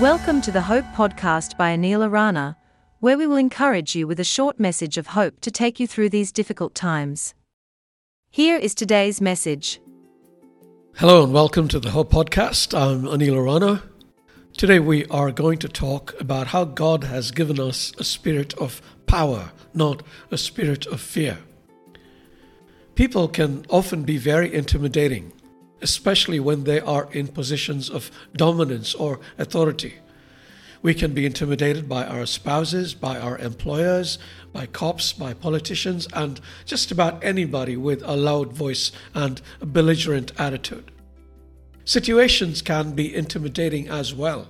Welcome to the Hope Podcast by Anil Arana, where we will encourage you with a short message of hope to take you through these difficult times. Here is today's message. Hello and welcome to the Hope Podcast. I'm Anil Arana. Today we are going to talk about how God has given us a spirit of power, not a spirit of fear. People can often be very intimidating especially when they are in positions of dominance or authority. We can be intimidated by our spouses, by our employers, by cops, by politicians, and just about anybody with a loud voice and a belligerent attitude. Situations can be intimidating as well.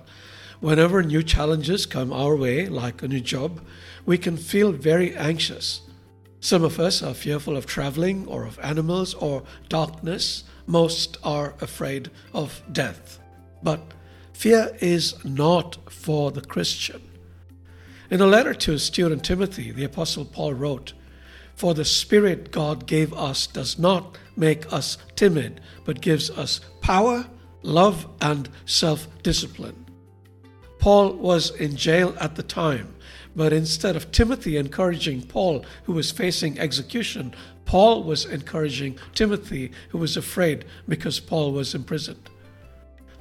Whenever new challenges come our way, like a new job, we can feel very anxious. Some of us are fearful of traveling or of animals or darkness. Most are afraid of death. But fear is not for the Christian. In a letter to his student Timothy, the Apostle Paul wrote, For the Spirit God gave us does not make us timid, but gives us power, love, and self discipline. Paul was in jail at the time but instead of Timothy encouraging Paul, who was facing execution, Paul was encouraging Timothy, who was afraid because Paul was imprisoned.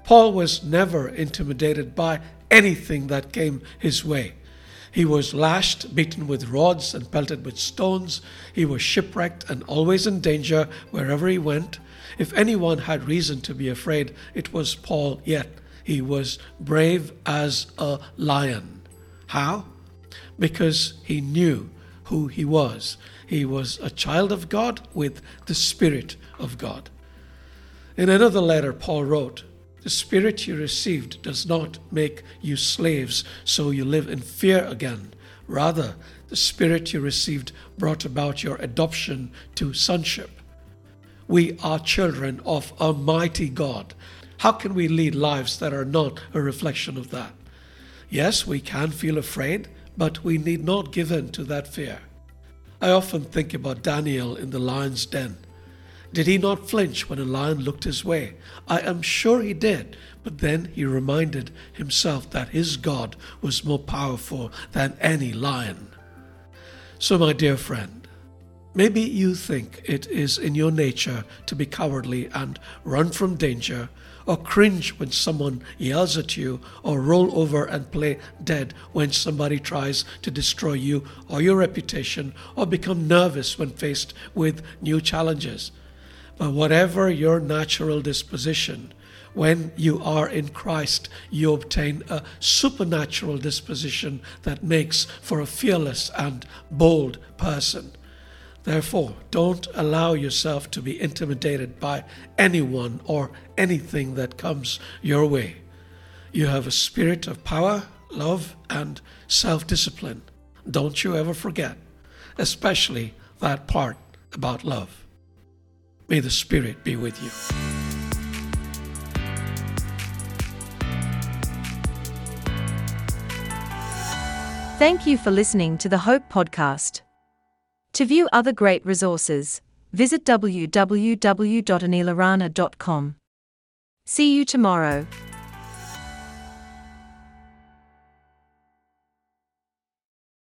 Paul was never intimidated by anything that came his way. He was lashed, beaten with rods, and pelted with stones. He was shipwrecked and always in danger wherever he went. If anyone had reason to be afraid, it was Paul, yet he was brave as a lion. How? because he knew who he was. He was a child of God with the Spirit of God. In another letter, Paul wrote, The Spirit you received does not make you slaves, so you live in fear again. Rather, the Spirit you received brought about your adoption to sonship. We are children of Almighty God. How can we lead lives that are not a reflection of that? Yes, we can feel afraid but we need not give in to that fear. I often think about Daniel in the lion's den. Did he not flinch when a lion looked his way? I am sure he did, but then he reminded himself that his God was more powerful than any lion. So, my dear friend, maybe you think it is in your nature to be cowardly and run from danger or cringe when someone yells at you, or roll over and play dead when somebody tries to destroy you or your reputation, or become nervous when faced with new challenges. But whatever your natural disposition, when you are in Christ, you obtain a supernatural disposition that makes for a fearless and bold person. Therefore, don't allow yourself to be intimidated by anyone or anything that comes your way. You have a spirit of power, love, and self discipline. Don't you ever forget, especially that part about love. May the Spirit be with you. Thank you for listening to the Hope Podcast. To view other great resources, visit www.anilarana.com. See you tomorrow.